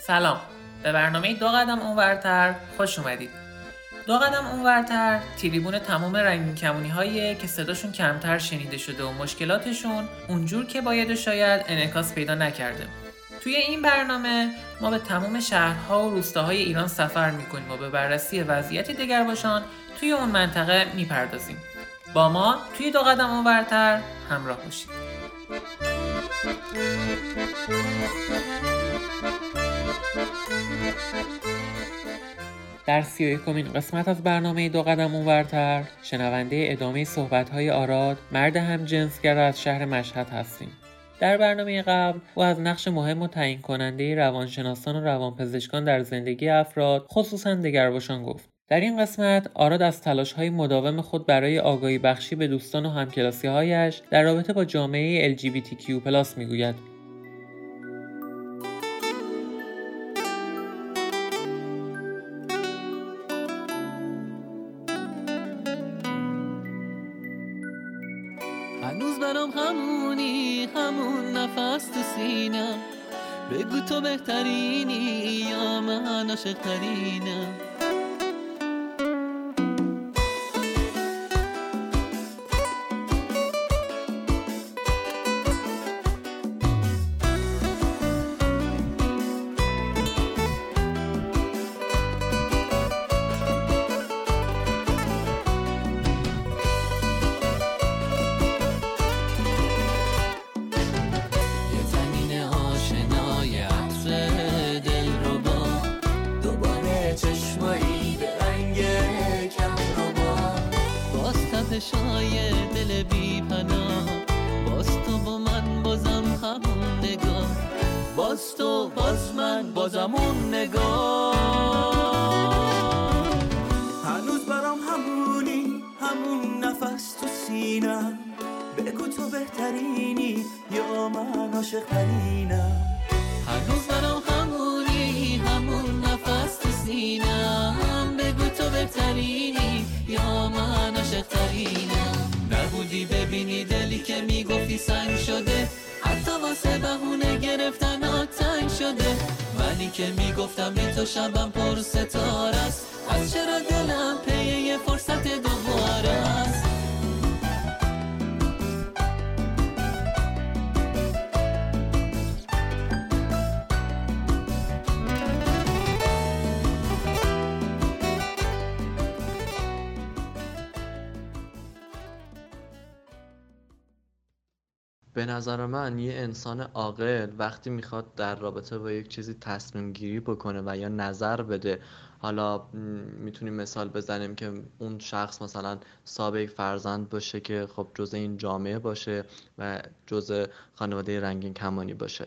سلام. به برنامه دو قدم اونورتر خوش اومدید. دو قدم اونورتر تریبون تمام رنگین کمونی هایی که صداشون کمتر شنیده شده و مشکلاتشون اونجور که باید شاید انعکاس پیدا نکرده. توی این برنامه ما به تمام شهرها و روستاهای ایران سفر می‌کنیم و به بررسی وضعیت دگرباشان توی اون منطقه می‌پردازیم. با ما توی دو قدم اونورتر همراه باشید. در سی و قسمت از برنامه دو قدم اونورتر شنونده ادامه صحبت‌های آراد مرد هم جنسگر از شهر مشهد هستیم. در برنامه قبل او از نقش مهم و تعیین کننده روانشناسان و روانپزشکان در زندگی افراد خصوصا دگرباشان گفت. در این قسمت آراد از تلاش های مداوم خود برای آگاهی بخشی به دوستان و همکلاسی هایش در رابطه با جامعه LGBTQ+ می‌گوید. هنوز برام همونی همون نفس تو سینم. بگو تو بهترینی یا من عاشقترینم. یه تپشای دل بی پناه. باز تو با من بازم همون نگاه. باز تو باز من بازم اون نگاه. هنوز برام همونی همون نفس تو سینم بگو تو بهترینی یا من عاشقترینم؟ هنوز برام همونی همون نفس تو سینم. بگو تو بهترینی. یا من عاشقترینم نبودی ببینی دلی که می‌گفتی سنگ شده. حتی واسه بهونه گرفتن تنگ شده. منی که می‌گفتم بی تو شبم پر ستاره است. از چرا دلم به نظر من یه انسان عاقل وقتی می‌خواد در رابطه با یک چیزی تصمیم گیری بکنه و یا نظر بده حالا می‌تونیم مثال بزنیم که اون شخص مثلا یک فرزند باشه که خب جزء این جامعه باشه و جزء خانواده رنگین کمانی باشه.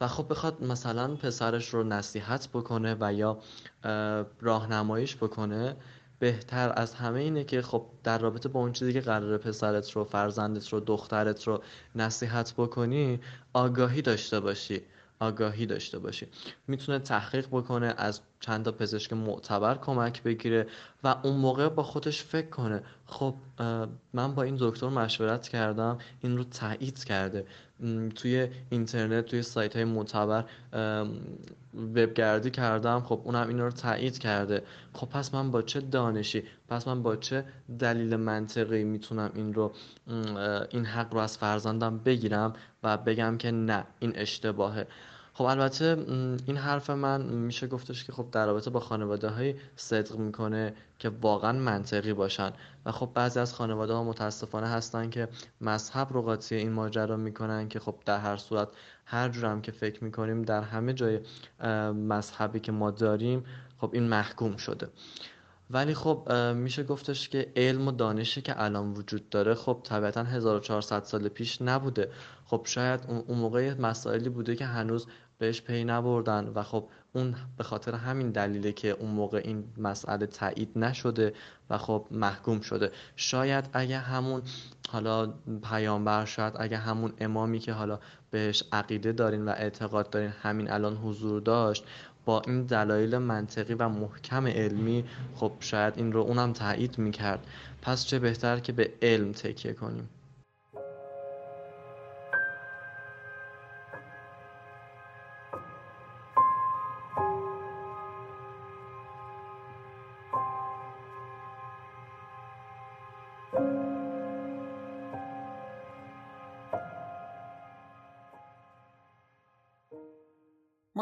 و خب بخواد مثلا پسرش رو نصیحت بکنه و یا اه، راهنماییش بکنه بهتر از همه اینه که خب در رابطه با اون چیزی که قراره پسرت رو فرزندت رو دخترت رو نصیحت بکنی آگاهی داشته باشی. آگاهی داشته باشی. می‌تونه تحقیق بکنه از چند تا پزشک معتبر کمک بگیره و اون موقع با خودش فکر کنه. خب من با این دکتر مشورت کردم این رو تایید کرده. توی اینترنت توی سایت های معتبر وبگردی کردم. خب اونم این رو تایید کرده. خب پس من با چه دانشی؟ پس من با چه دلیل منطقی می‌تونم این رو این حق رو از فرزندم بگیرم و بگم که نه این اشتباهه؟ خب البته این حرف من میشه گفتش که خب در رابطه با خانواده های صدق می‌کنه که واقعا منطقی باشن. و خب بعضی از خانواده ها متاسفانه هستن که مذهب رو قاطی این ماجرا می‌کنن که خب در هر صورت هر جور هم که فکر می‌کنیم در همه جای مذهبی که ما داریم خب این محکوم شده. ولی خب میشه گفتش که علم و دانشی که الان وجود داره خب طبیعتا 1400 سال پیش نبوده. خب شاید اون موقع مسائلی بوده که هنوز بهش پی نبردن و خب اون به خاطر همین دلیله که اون موقع این مسئله تایید نشده و خب محکوم شده. شاید اگه همون حالا پیامبر شاید اگه همون امامی که حالا بهش عقیده دارین و اعتقاد دارین همین الان حضور داشت این دلایل منطقی و محکم علمی خب شاید این رو اونم تایید می‌کرد. پس چه بهتر که به علم تکیه کنیم.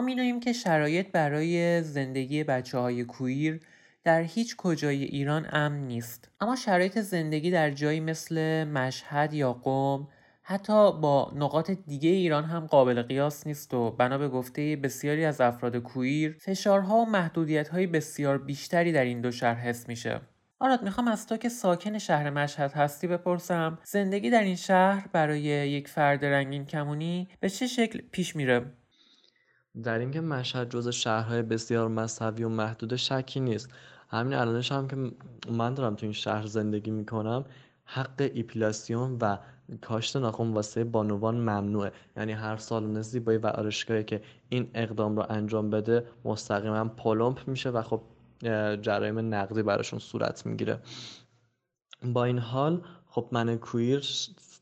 می‌دونیم که شرایط برای زندگی بچه های کویر در هیچ کجای ایران امن نیست. اما شرایط زندگی در جایی مثل مشهد یا قوم حتی با نقاط دیگه ایران هم قابل قیاس نیست و بنا به گفته بسیاری از افراد کویر فشارها و محدودیت های بسیار بیشتری در این دو شهر حس میشه. آراد می‌خوام از تو که ساکن شهر مشهد هستی بپرسم زندگی در این شهر برای یک فرد رنگین کمونی به چه شکل پیش میره؟ در اینکه مشهد جز شهرهای بسیار مذهبی و محدود شکی نیست. همین الانش هم که من دارم تو این شهر زندگی می‌کنم حق ایپیلاسیون و کاشت ناخن واسه بانوان ممنوعه. یعنی هر سالن زیبایی و آرایشگاهی که این اقدام رو انجام بده مستقیما پلمپ میشه و خب جرایم نقدی براشون صورت می‌گیره. با این حال خب من کویر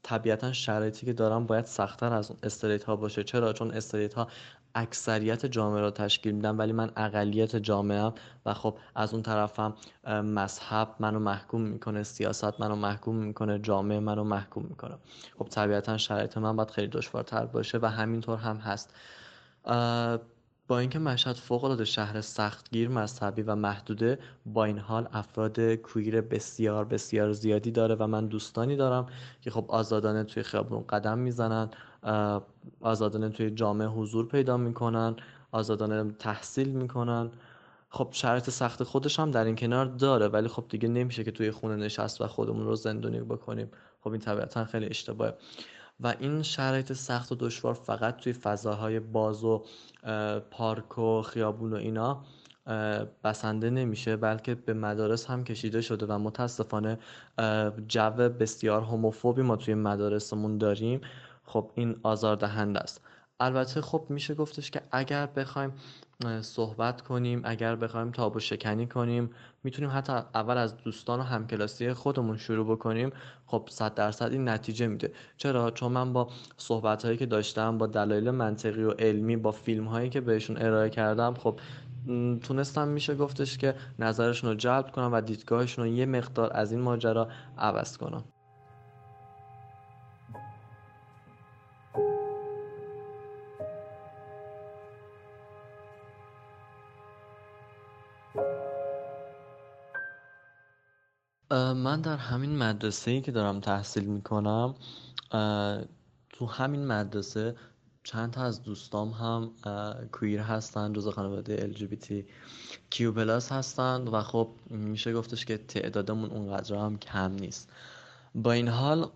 طبیعتا شرایطی که دارم باید سختتر از استریت ها باشه. چرا؟ چون استریت ها اکثریت جامعه رو تشکیل میدن ولی من اقلیت جامعه و خب از اون طرفم مذهب منو محکوم می‌کنه سیاست منو محکوم می‌کنه جامعه منو محکوم می‌کنه. خب طبیعتا شرایط من باید خیلی دشوارتر باشه و همینطور هم هست. با اینکه مشهد فوق شهر سختگیر مذهبی و محدوده با این حال افراد کویر بسیار بسیار زیادی داره و من دوستانی دارم که خب آزادانه توی خیابون قدم می‌زنن. آزادانه توی جامعه حضور پیدا می‌کنن آزادانه تحصیل می‌کنن. خب شرایط سخت خودش هم در این کنار داره ولی خب دیگه نمیشه که توی خونه نشست و خودمون رو زندونی بکنیم. خب این طبیعتا خیلی اشتباهه. و این شرایط سخت و دشوار فقط توی فضاهای باز و پارک و خیابون و اینا بسنده نمیشه بلکه به مدارس هم کشیده شده و متاسفانه جو بسیار هموفوبی ما توی مدارسمون داریم. خب این آزاردهنده است. البته خب میشه گفتش که اگر بخوایم صحبت کنیم اگر بخوایم تابو شکنی کنیم می‌تونیم حتی اول از دوستان و همکلاسی خودمون شروع بکنیم. خب صد درصد این نتیجه میده. چرا؟ چون من با صحبت هایی که داشتم با دلایل منطقی و علمی با فیلم هایی که بهشون ارائه کردم خب تونستم میشه گفتش که نظرشون رو جلب کنم و دیدگاهشون رو یه مقدار از این ماجرا عوض کنم. من در همین مدرسه ای که دارم تحصیل می‌کنم تو همین مدرسه چند تا از دوستام هم کویر هستن جز خانواده LGBT Q plus هستند و خب میشه گفتش که تعدادمون اونقدر هم کم نیست. با این حال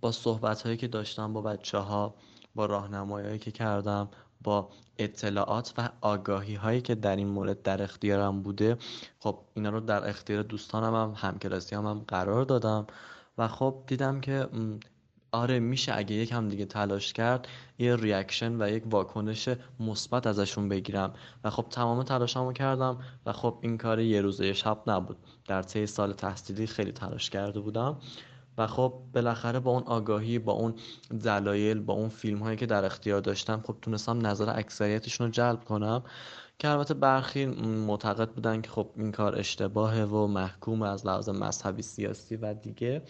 با صحبت هایی که داشتم با بچه ها با راهنمایی که کردم با اطلاعات و آگاهی هایی که در این مورد در اختیارم بوده خب اینا رو در اختیار دوستانم هم همکلاسی هم, هم قرار دادم و خب دیدم که آره میشه اگه یکم دیگه تلاش کرد یه reaction و یک واکنش مثبت ازشون بگیرم و خب تمام تلاشمو کردم و خب این کار یه روزه شب نبود. در طی سال تحصیلی خیلی تلاش کرده بودم. و خب بالاخره با اون آگاهی با اون دلایل با اون فیلم هایی که در اختیار داشتم خب تونستم نظر اکثریتشون رو جلب کنم. که البته برخی معتقد بودن که خب این کار اشتباهه و محکوم از لحاظ مذهبی سیاسی و دیگه.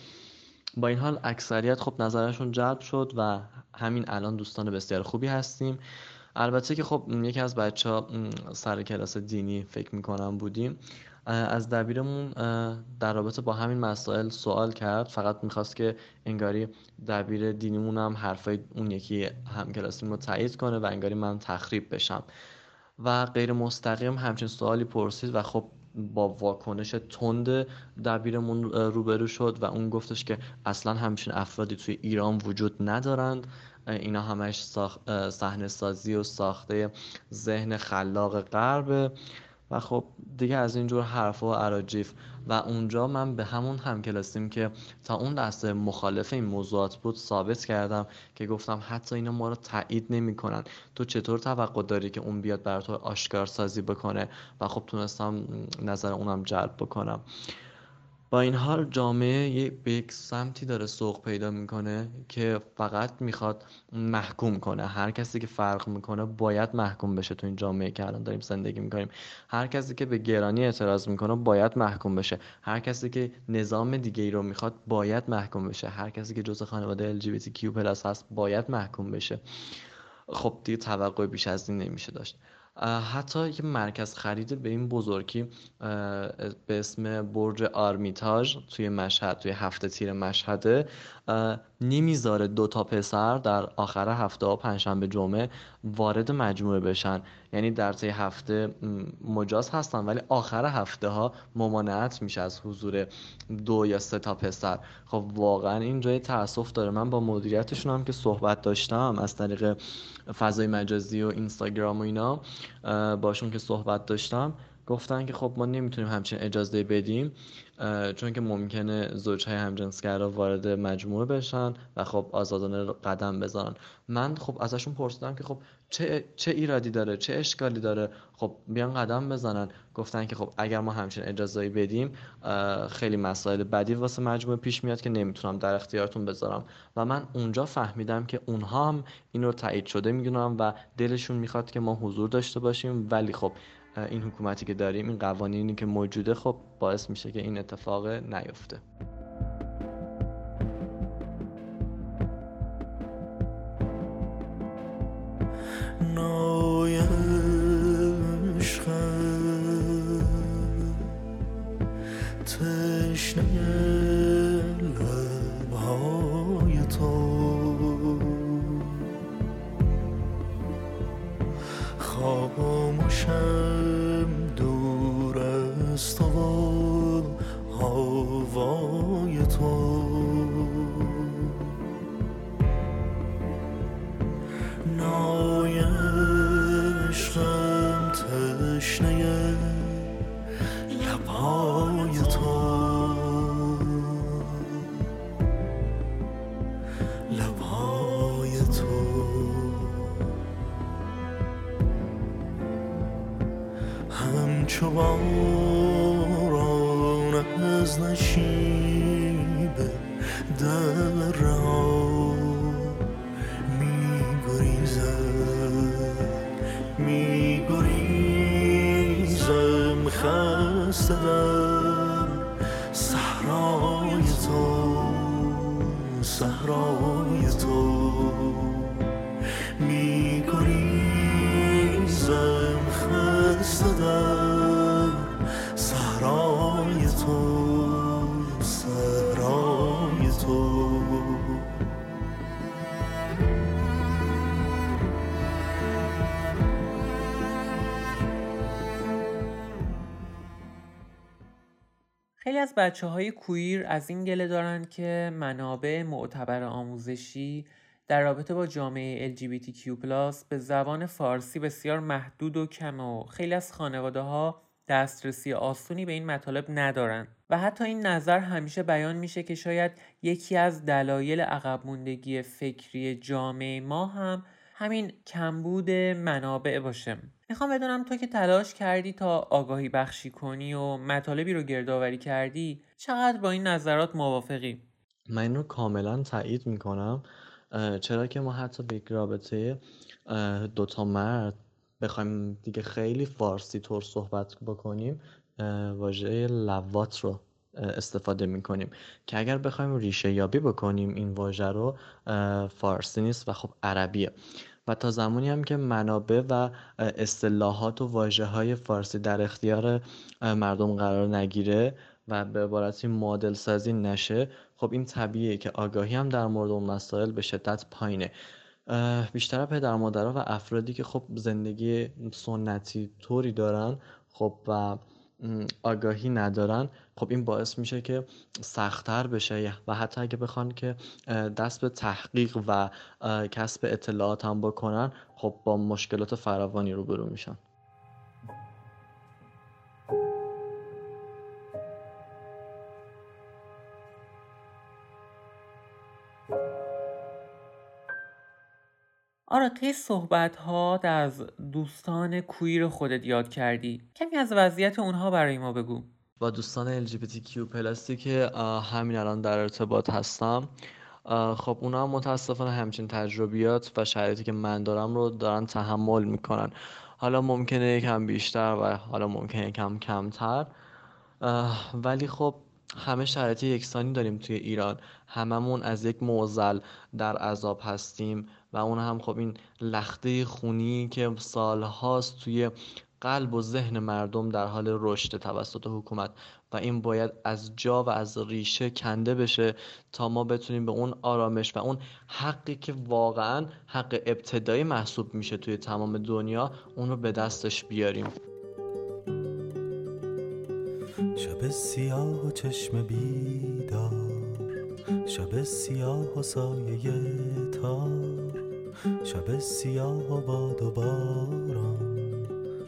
با این حال اکثریت خب نظرشون جلب شد و همین الان دوستان بسیار خوبی هستیم. البته که خب یکی از بچه ها سر کلاس دینی فکر می‌کنم بودیم. از دبیرمون در رابطه با همین مسائل سوال کرد. فقط می‌خواست که انگاری دبیر دینیمون هم حرفای اون یکی همکلاسیم رو تایید کنه و انگاری من تخریب بشم. و غیر مستقیم همچین سوالی پرسید و خب با واکنش تند دبیرمون روبرو شد و اون گفتش که اصلا همچین افرادی توی ایران وجود ندارند. اینا همش صحنه سازی و ساخته ذهن خلاق غربه و خب دیگه از اینجور حرف و عراجیف و اونجا من به همون هم کلاسیم که تا اون دسته مخالف این موضوعات بود ثابت کردم که گفتم حتی اینا ما رو تایید نمی‌کنن. تو چطور توقع داری که اون بیاد بر تو آشکار سازی بکنه؟ و خب تونستم نظر اونم جلب بکنم. این حال جامعه به یک سمتی داره سوق پیدا می‌کنه که فقط می‌خواد محکوم کنه. هر کسی که فرق می‌کنه باید محکوم بشه تو این جامعه که الان داریم زندگی می‌کنیم. هر کسی که به گرانی اعتراض می‌کنه باید محکوم بشه. هر کسی که نظام دیگه ای رو می‌خواد باید محکوم بشه. هر کسی که جز خانواده LGBTQ+ هست باید محکوم بشه. خب دیگه توقع بیش از این نمیشه داشت. حتی یه مرکز خرید به این بزرگی به اسم برج آرمیتاژ توی مشهد توی هفته تیر مشهده نمی‌ذاره دو تا پسر در آخر هفته ها پنجشنبه جمعه وارد مجموعه بشن. یعنی در طی هفته مجاز هستن ولی آخر هفته ها ممانعت میشه از حضور دو یا سه تا پسر. خب واقعا این جای تاسف داره. من با مدیریتشون هم که صحبت داشتم از طریق فضای مجازی و اینستاگرام و اینا باشون که صحبت داشتم گفتن که خب ما نمی‌تونیم همچین اجازه بدیم چون که ممکنه زوجهای همجنسگرا وارد مجموعه بشن و خب آزادانه قدم بزنن. من خب ازشون پرسیدم که خب چه, چه ایرادی داره چه اشکالی داره؟ خب بیان قدم بزنن. گفتن که خب اگر ما همچین اجازه بدیم خیلی مسائل بدی واسه مجموعه پیش میاد که نمی‌تونم در اختیارتون بذارم. و من اونجا فهمیدم که اونها هم این رو تایید شده می‌دونم و دلشون می‌خواد که ما حضور داشته باشیم. ولی خب این حکومتی که داریم این قوانینی که موجوده خب باعث میشه که این اتفاق نیفته. صحرای تو. خیلی از بچه های کویر از این گله دارن که منابع معتبر آموزشی در رابطه با جامعه LGBTQ+ به زبان فارسی بسیار محدود و کم و خیلی از خانواده ها دسترسی آسونی به این مطالب ندارن. و حتی این نظر همیشه بیان میشه که شاید یکی از دلایل عقب موندگی فکری جامعه ما هم همین کمبود منابع باشه. می‌خوام بدونم تو که تلاش کردی تا آگاهی بخشی کنی و مطالبی رو گردآوری کردی چقدر با این نظرات موافقی؟ من این رو کاملا تایید می‌کنم. چرا که ما حتی به یک رابطه دوتا مرد بخوایم دیگه خیلی فارسی طور صحبت بکنیم واژه لوات رو استفاده می‌کنیم. که اگر بخوایم ریشه یابی بکنیم این واژه رو فارسی نیست و خب عربیه. و تا زمانی هم که منابع و اصطلاحات و واجه های فارسی در اختیار مردم قرار نگیره و به عبارتی معادل سازی نشه خب این طبیعیه که آگاهی هم در مورد اون مسائل به شدت پایینه. بیشتر پدر مادرها و افرادی که خب زندگی سنتی طوری دارن خب و آگاهی ندارن خب این باعث میشه که سختتر بشه. و حتی اگه بخوان که دست به تحقیق و کسب اطلاعات هم بکنن خب با مشکلات فراوانی روبرو میشن. آره طی صحبت ها از دوستان کویر خودت یاد کردی؟ کمی از وضعیت اونها برای ما بگو. با دوستان LGBTQ پلاستی که همین الان در ارتباط هستم. خب اونا هم متاسفانه همچین تجربیات و شرایطی که من دارم رو دارن تحمل می‌کنن. حالا ممکنه یکم بیشتر و حالا ممکنه یکم کمتر. ولی خب همه شرایط یکسانی داریم توی ایران. هممون از یک معضل در عذاب هستیم و اون هم خب این لخته خونی که سالهاست توی قلب و ذهن مردم در حال رشد توسط حکومت و این باید از جا و از ریشه کنده بشه تا ما بتونیم به اون آرامش و اون حقی که واقعا حق ابتدایی محسوب میشه توی تمام دنیا اون رو به دستش بیاریم. شب سیاه و چشم بیدار شب سیاه و سایه تار شب سیاه و باد و باران.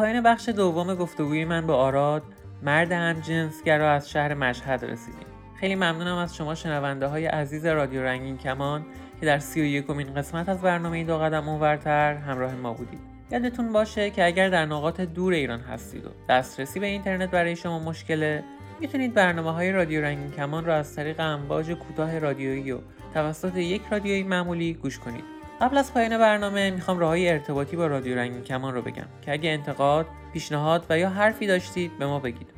پایان بخش دوم گفتگوی من با آراد مرد هم جنسگرا از شهر مشهد رسیدیم. خیلی ممنونم از شما شنونده های عزیز رادیو رنگین کمان که در سی و یکمین قسمت از برنامه دو قدم اونورتر همراه ما بودید. یادتون باشه که اگر در نقاط دور ایران هستید و دسترسی به اینترنت برای شما مشکله می‌تونید برنامه های رادیو رنگین کمان را از طریق امواج کوتاه رادیویی و توسط یک رادیویی معمولی گوش کنید. قبل از پایان برنامه می‌خوام راههای ارتباطی با رادیو رنگین کمان رو بگم که اگه انتقاد، پیشنهاد و یا حرفی داشتید به ما بگید.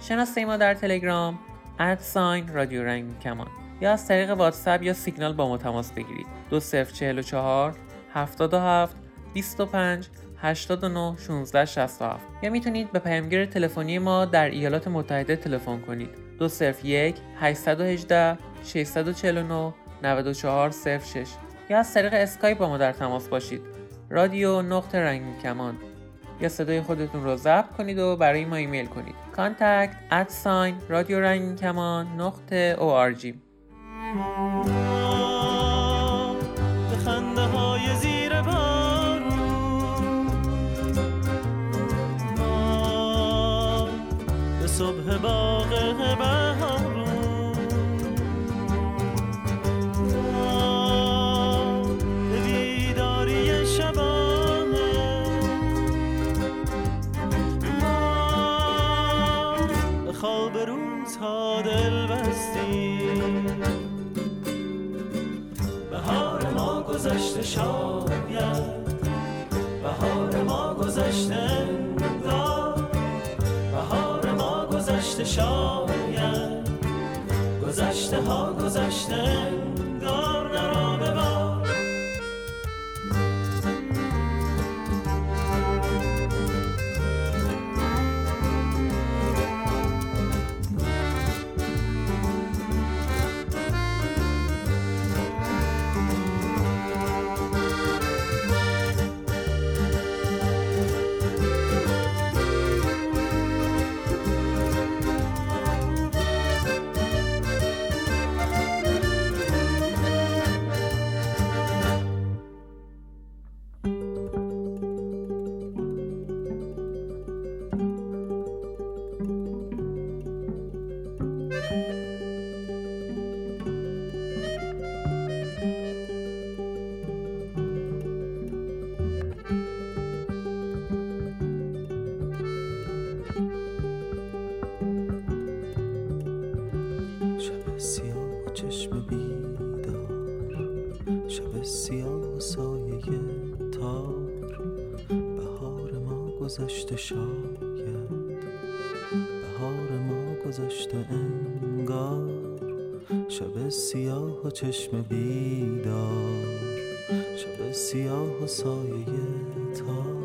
شناسه ما در تلگرام at sign رادیو رنگین کمان یا از طریق واتساپ یا سیگنال با ما تماس بگیرید. 2044 77 25 89 16 67 یا می‌تونید به پیامگیر تلفنی ما در ایالات متحده تلفن کنید 201 818 649 9406 یا از طریق اسکایپ با ما در تماس باشید. رادیو نقطه رنگین کمان. یا صدای خودتون رو ضبط کنید و برای ما ایمیل کنید. at sign رادیو رنگین کمان نقطه org گذشته شاید بهار ما گذشته بهار ما گذشته شاید. گذشته ها گذشته تار بهار ما گذشته شاید. بهار ما گذشته انگار. شب سیاه و چشم بیدار. شب سیاه و سایه تار.